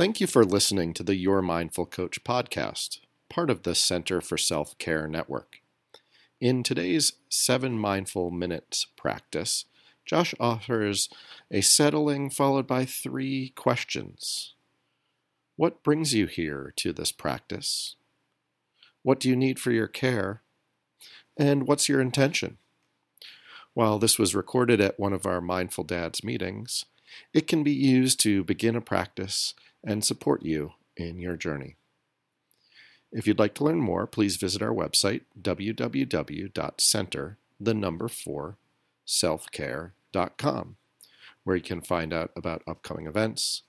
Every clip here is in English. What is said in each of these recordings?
Thank you for listening to the Your Mindful Coach podcast, part of the Center for Self Care Network. In today's seven mindful minutes practice, Josh offers a settling followed by three questions. What brings you here to this practice? What do you need for your care? And what's your intention? While this was recorded at one of our Mindful Dads meetings, it can be used to begin a practice and support you in your journey. If you'd like to learn more, please visit our website, www.center, the number 4, selfcare.com, where you can find out about upcoming events,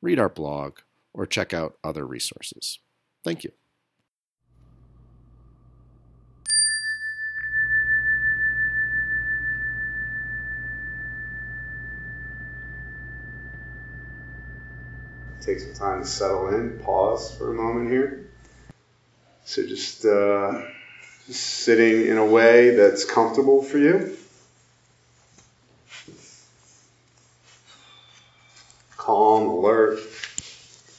read our blog, or check out other resources. Thank you. Take some time to settle in, pause for a moment here. So just, uh, just sitting in a way that's comfortable for you. Calm, alert. If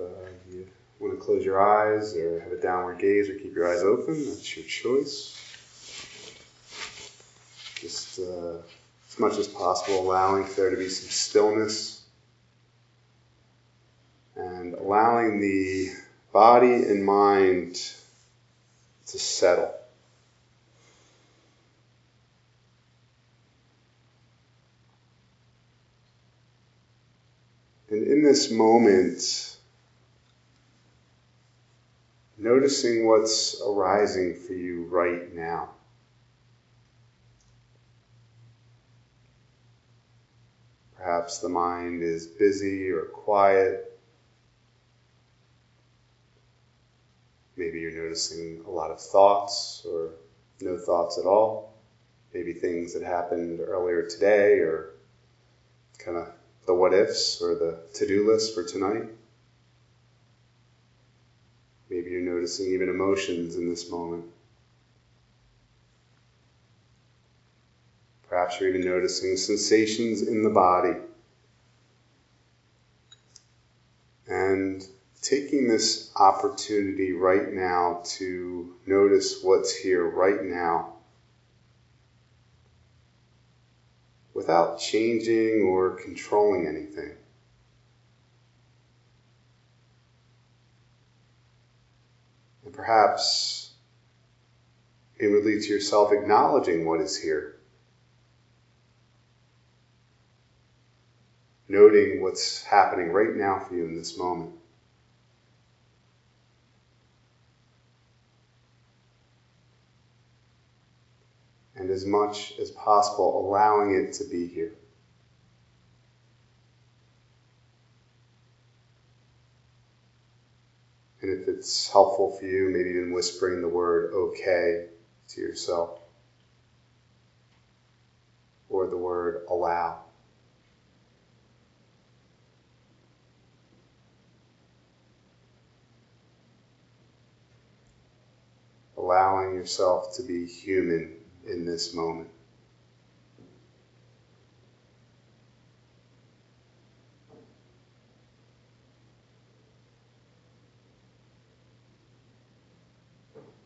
uh, you want to close your eyes or have a downward gaze or keep your eyes open, that's your choice. Just uh, as much as possible, allowing there to be some stillness allowing the body and mind to settle. And in this moment, noticing what's arising for you right now. Perhaps the mind is busy or quiet. Maybe you're noticing a lot of thoughts or no thoughts at all. Maybe things that happened earlier today or kind of the what ifs or the to do list for tonight. Maybe you're noticing even emotions in this moment. Perhaps you're even noticing sensations in the body. And taking this opportunity right now to notice what's here right now without changing or controlling anything. And perhaps it would lead to yourself acknowledging what is here. Noting what's happening right now for you in this moment. And as much as possible allowing it to be here. And if it's helpful for you, maybe even whispering the word okay to yourself or the word allow. Allowing yourself to be human in this moment.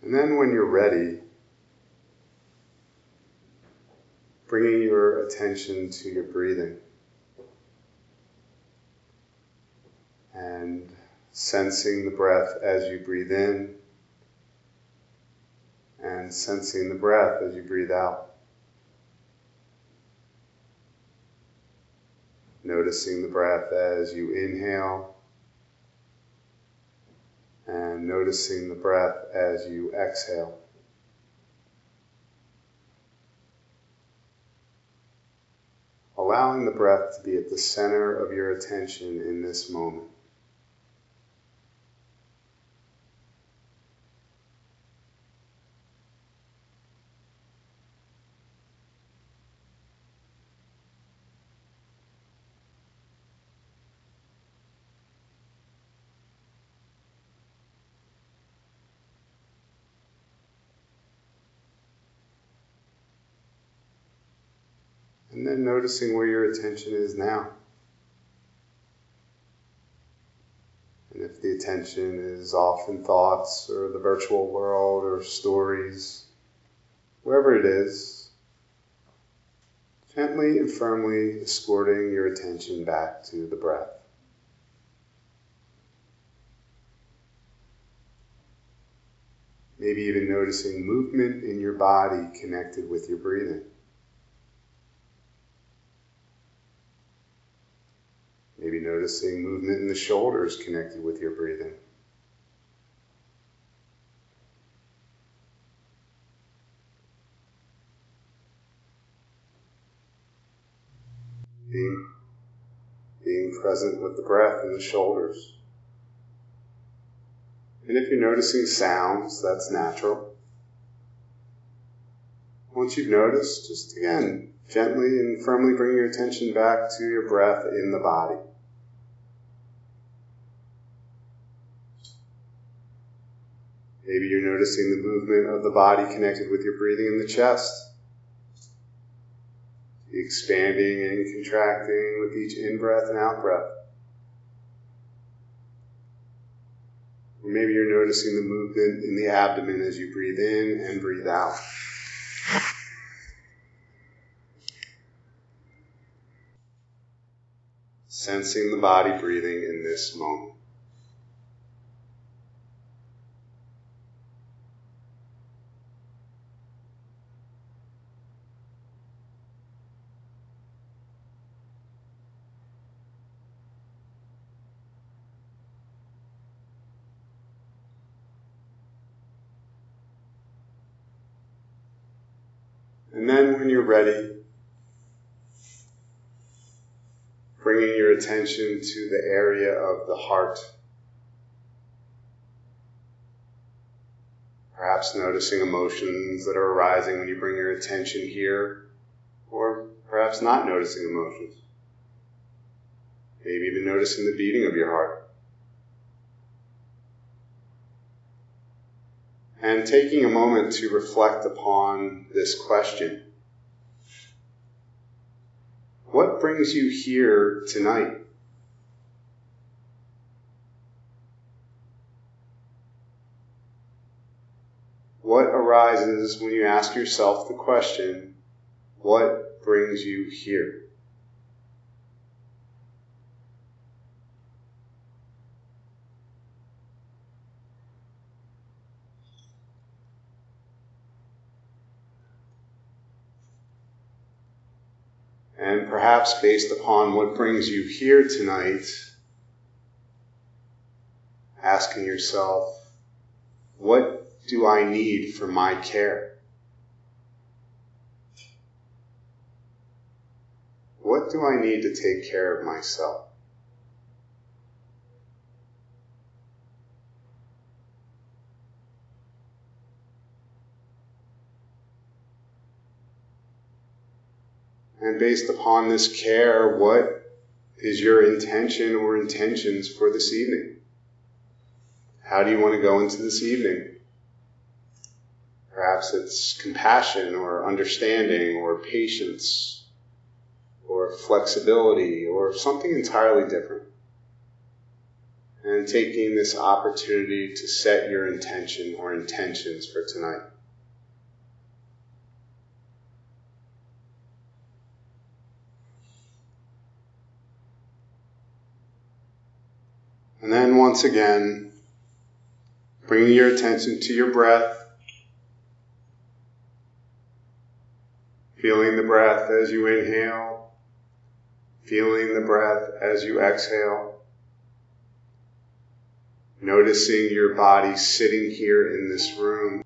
And then when you're ready, bringing your attention to your breathing and sensing the breath as you breathe in and sensing the breath as you breathe out. Noticing the breath as you inhale and noticing the breath as you exhale. Allowing the breath to be at the center of your attention in this moment. And then noticing where your attention is now. And if the attention is off in thoughts or the virtual world or stories, wherever it is, gently and firmly escorting your attention back to the breath. Maybe even noticing movement in your body connected with your breathing. Maybe noticing movement in the shoulders connected with your breathing. Being, being present with the breath in the shoulders. And if you're noticing sounds, that's natural. Once you've noticed, just again, gently and firmly bring your attention back to your breath in the body. Maybe you're noticing the movement of the body connected with your breathing in the chest. Expanding and contracting with each in breath and out breath. Or maybe you're noticing the movement in the abdomen as you breathe in and breathe out. Sensing the body breathing in this moment. And then when you're ready, bringing your attention to the area of the heart. Perhaps noticing emotions that are arising when you bring your attention here, or perhaps not noticing emotions. Maybe even noticing the beating of your heart. And taking a moment to reflect upon this question. What brings you here tonight? What arises when you ask yourself the question, What brings you here? And perhaps based upon what brings you here tonight, asking yourself, what do I need for my care? What do I need to take care of myself? And based upon this care, what is your intention or intentions for this evening? How do you want to go into this evening? Perhaps it's compassion or understanding or patience or flexibility or something entirely different. And taking this opportunity to set your intention or intentions for tonight. And then once again, bringing your attention to your breath, feeling the breath as you inhale, feeling the breath as you exhale, noticing your body sitting here in this room